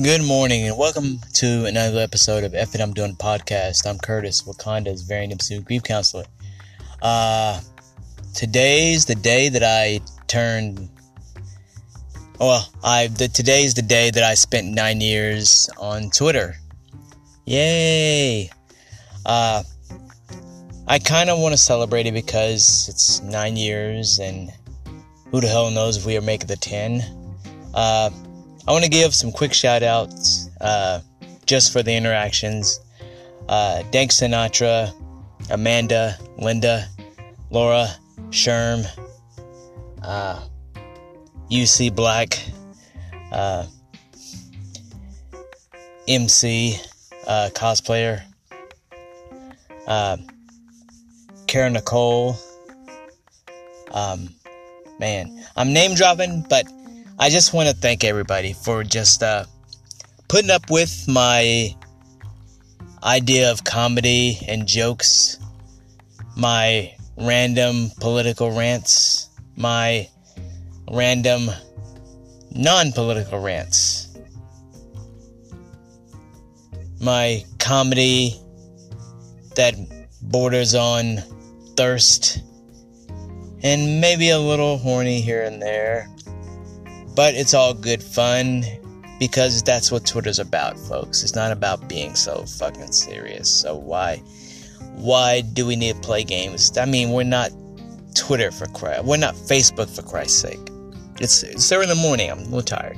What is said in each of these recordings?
Good morning and welcome to another episode of F It I'm Doing podcast. I'm Curtis, Wakanda's variant MC grief counselor. Uh, today's the day that I turned. Well, I the today's the day that I spent nine years on Twitter. Yay! Uh, I kind of want to celebrate it because it's nine years, and who the hell knows if we are making the ten. Uh, I want to give some quick shout outs uh, just for the interactions. Uh, Dank Sinatra, Amanda, Linda, Laura, Sherm, uh, UC Black, uh, MC, uh, cosplayer, uh, Karen Nicole. Um, man, I'm name dropping, but I just want to thank everybody for just uh, putting up with my idea of comedy and jokes, my random political rants, my random non political rants, my comedy that borders on thirst, and maybe a little horny here and there. But it's all good fun because that's what Twitter's about, folks. It's not about being so fucking serious. So why why do we need to play games? I mean, we're not Twitter for Christ. We're not Facebook for Christ's sake. It's it's in the morning. I'm a little tired.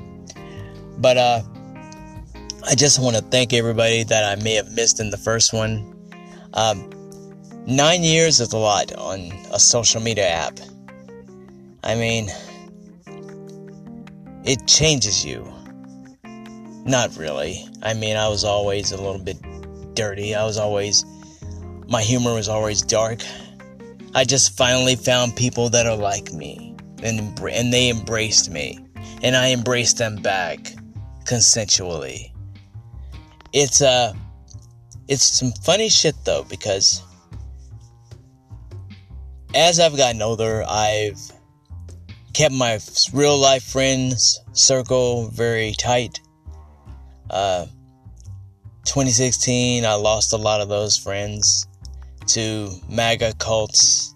But uh I just want to thank everybody that I may have missed in the first one. Um, nine years is a lot on a social media app. I mean, it changes you. Not really. I mean, I was always a little bit dirty. I was always, my humor was always dark. I just finally found people that are like me, and and they embraced me, and I embraced them back, consensually. It's uh, it's some funny shit though because as I've gotten older, I've kept my real life friends circle very tight. Uh, 2016, I lost a lot of those friends to MAGA cults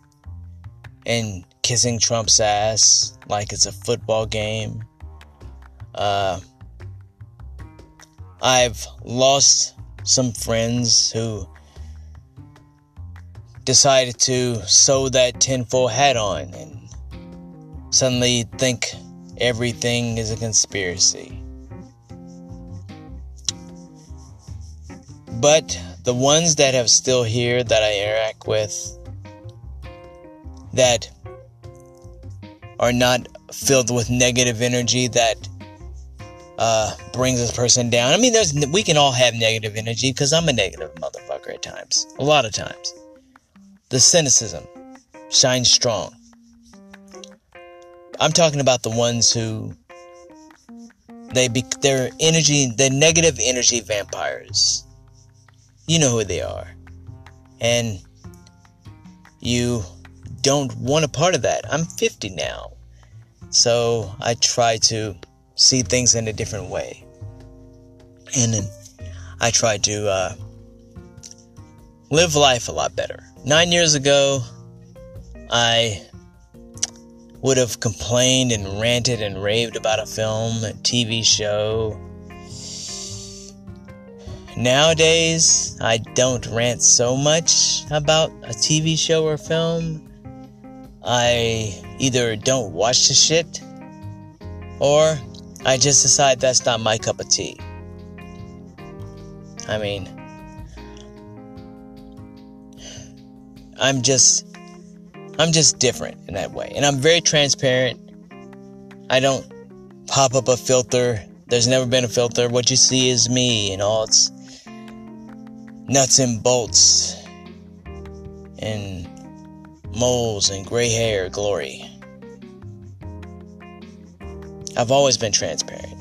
and kissing Trump's ass like it's a football game. Uh, I've lost some friends who decided to sew that tinfoil hat on and suddenly think everything is a conspiracy. But the ones that have still here that I interact with that are not filled with negative energy that uh, brings this person down. I mean, there's we can all have negative energy because I'm a negative motherfucker at times, a lot of times. The cynicism shines strong. I'm talking about the ones who they be they're energy they're negative energy vampires. You know who they are. And you don't want a part of that. I'm 50 now. So I try to see things in a different way. And then I try to uh, live life a lot better. Nine years ago, I would have complained and ranted and raved about a film, a TV show. Nowadays, I don't rant so much about a TV show or film. I either don't watch the shit or I just decide that's not my cup of tea. I mean, I'm just I'm just different in that way. And I'm very transparent. I don't pop up a filter. There's never been a filter. What you see is me and all its nuts and bolts and moles and gray hair glory. I've always been transparent.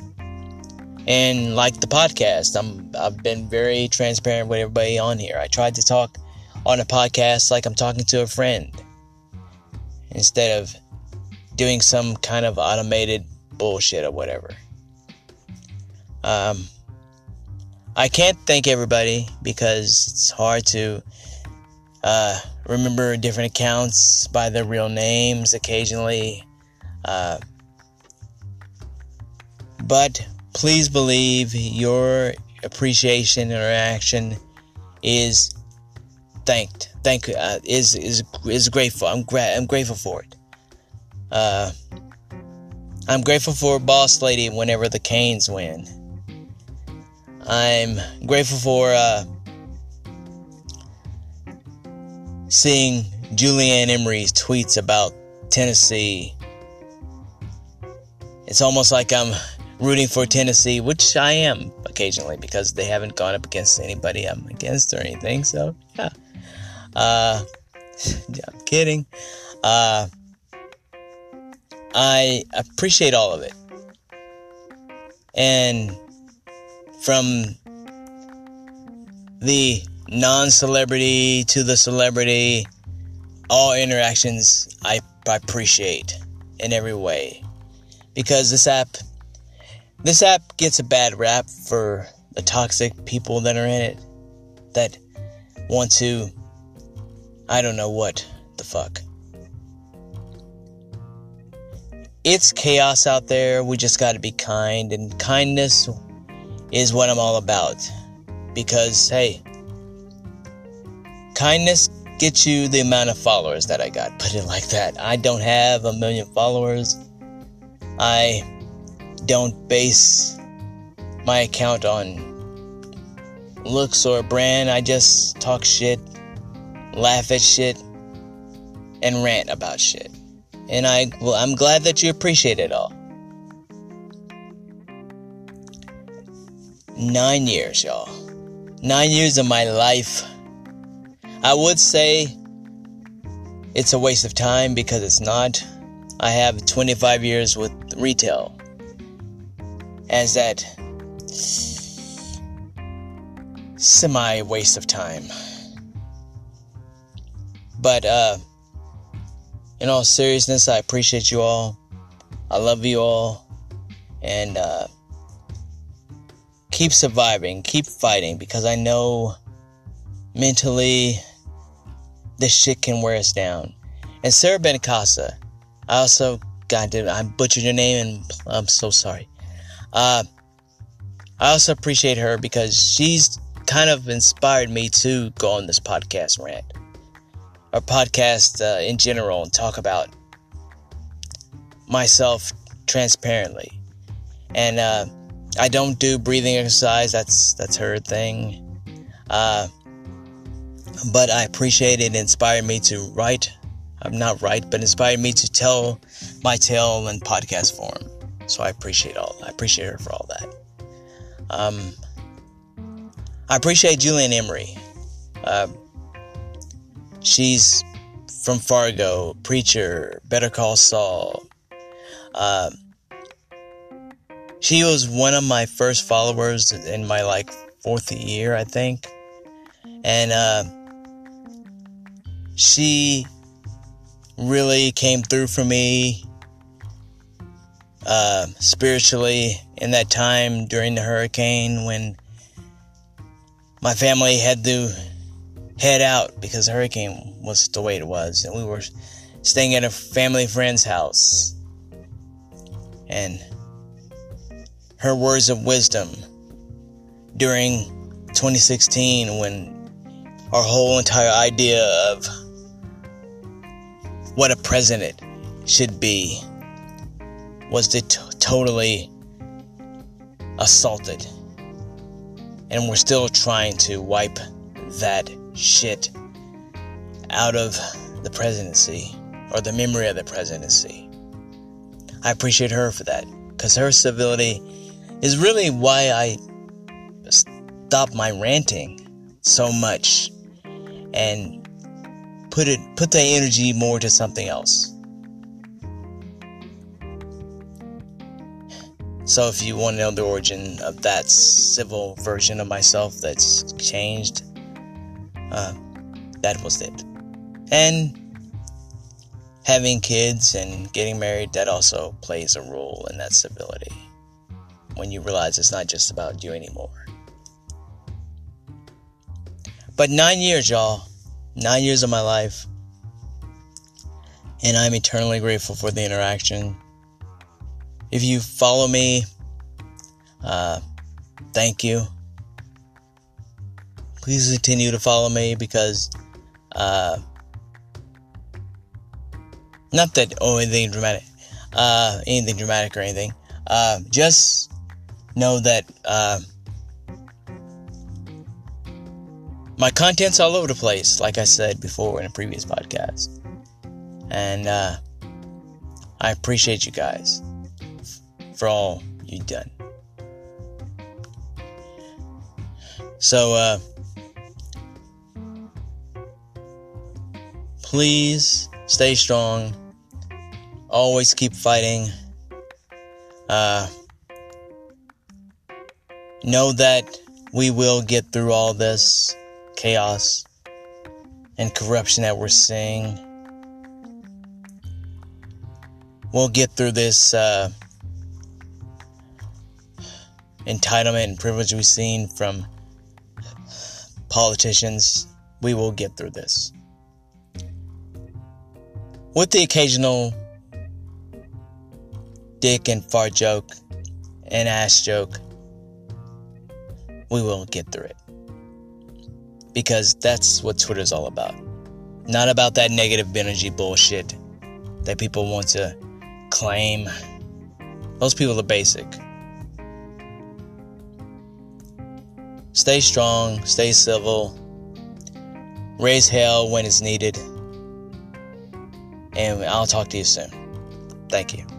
And like the podcast, I'm I've been very transparent with everybody on here. I tried to talk on a podcast like I'm talking to a friend instead of doing some kind of automated bullshit or whatever. Um, I can't thank everybody because it's hard to uh, remember different accounts by their real names occasionally. Uh, but please believe your appreciation or action is thanked. Thank uh, is is is grateful. I'm gra- I'm grateful for it. Uh, I'm grateful for Boss Lady whenever the Canes win. I'm grateful for uh, seeing Julie Ann Emery's tweets about Tennessee. It's almost like I'm rooting for Tennessee, which I am occasionally because they haven't gone up against anybody I'm against or anything. So, yeah. Uh, I'm kidding. Uh, I appreciate all of it. And from the non celebrity to the celebrity, all interactions I, I appreciate in every way. Because this app this app gets a bad rap for the toxic people that are in it that want to I don't know what the fuck. It's chaos out there. We just got to be kind and kindness is what I'm all about. Because hey, kindness gets you the amount of followers that I got. Put it like that. I don't have a million followers. I don't base my account on looks or brand. I just talk shit, laugh at shit, and rant about shit. And I, well, I'm glad that you appreciate it all. Nine years, y'all. Nine years of my life. I would say it's a waste of time because it's not. I have 25 years with retail as that semi waste of time. But uh, in all seriousness, I appreciate you all. I love you all. And uh, keep surviving, keep fighting, because I know mentally this shit can wear us down. And Sarah Benicasa, I also, God damn, I butchered your name and I'm so sorry. Uh, I also appreciate her because she's kind of inspired me to go on this podcast rant or podcast uh, in general and talk about myself transparently. And uh, I don't do breathing exercise. That's that's her thing. Uh, but I appreciate it. it. Inspired me to write. I'm not write, but inspired me to tell my tale in podcast form. So I appreciate all. I appreciate her for all that. Um, I appreciate Julie Ann Emery. Uh, she's from Fargo, preacher, Better Call Saul. Uh, she was one of my first followers in my like fourth year, I think, and uh, she really came through for me uh, spiritually in that time during the hurricane when my family had to head out because the hurricane was the way it was, and we were staying at a family friend's house. And her words of wisdom during 2016 when our whole entire idea of what a president should be was t- totally assaulted. And we're still trying to wipe that shit out of the presidency or the memory of the presidency. I appreciate her for that because her civility is really why I stop my ranting so much and put it put the energy more to something else. So, if you want to know the origin of that civil version of myself that's changed, that was it. And having kids and getting married, that also plays a role in that stability when you realize it's not just about you anymore. But nine years, y'all. Nine years of my life. And I'm eternally grateful for the interaction. If you follow me, uh, thank you. Please continue to follow me because, uh, not that oh anything dramatic, uh, anything dramatic or anything. Uh, just know that uh, my content's all over the place, like I said before in a previous podcast, and uh, I appreciate you guys for all you've done. So, uh, please stay strong. Always keep fighting. Uh, know that we will get through all this chaos and corruption that we're seeing. We'll get through this uh, entitlement and privilege we've seen from politicians. We will get through this. With the occasional dick and fart joke and ass joke, we will get through it. Because that's what Twitter's all about. Not about that negative energy bullshit that people want to claim. Those people are basic. Stay strong, stay civil, raise hell when it's needed, and I'll talk to you soon. Thank you.